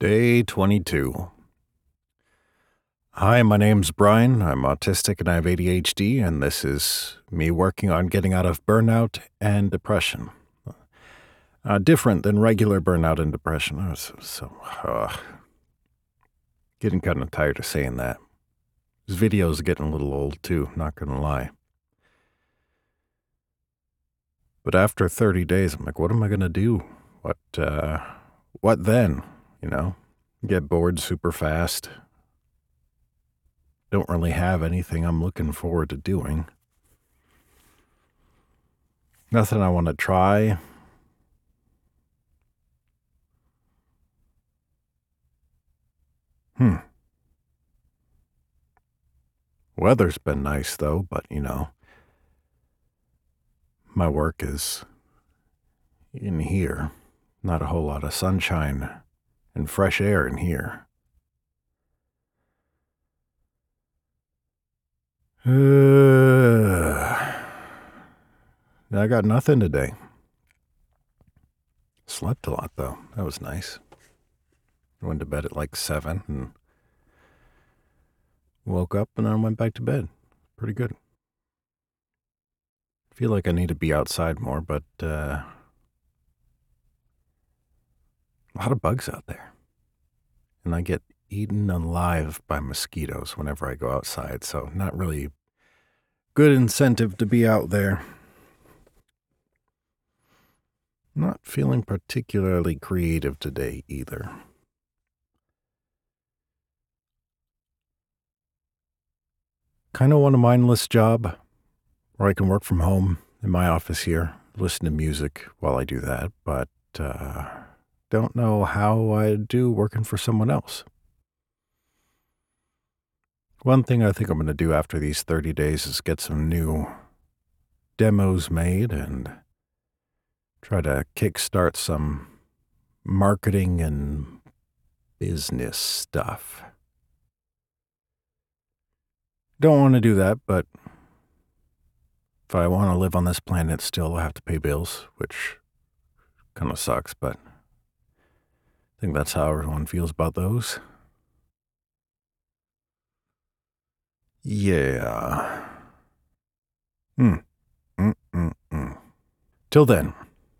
Day 22. Hi, my name's Bryan. I'm autistic and I have ADHD, and this is me working on getting out of burnout and depression. Uh, different than regular burnout and depression. Oh, so, so uh, getting kind of tired of saying that. This video's getting a little old too, not gonna lie. But after 30 days, I'm like, what am I gonna do? What, uh, what then? You know, get bored super fast. Don't really have anything I'm looking forward to doing. Nothing I want to try. Hmm. Weather's been nice though, but you know, my work is in here. Not a whole lot of sunshine and fresh air in here. Uh, I got nothing today. Slept a lot though. That was nice. Went to bed at like seven and woke up and then went back to bed. Pretty good. Feel like I need to be outside more, but uh, a lot of bugs out there. And I get eaten alive by mosquitoes whenever I go outside, so not really good incentive to be out there. Not feeling particularly creative today either. Kind of want a mindless job where I can work from home in my office here, listen to music while I do that, but uh, don't know how I'd do working for someone else. One thing I think I'm going to do after these 30 days is get some new demos made and try to kickstart some marketing and business stuff. Don't want to do that, but if I want to live on this planet, still I have to pay bills, which kind of sucks, but I think that's how everyone feels about those. Yeah. Hmm. Mm-mm-mm. Till then,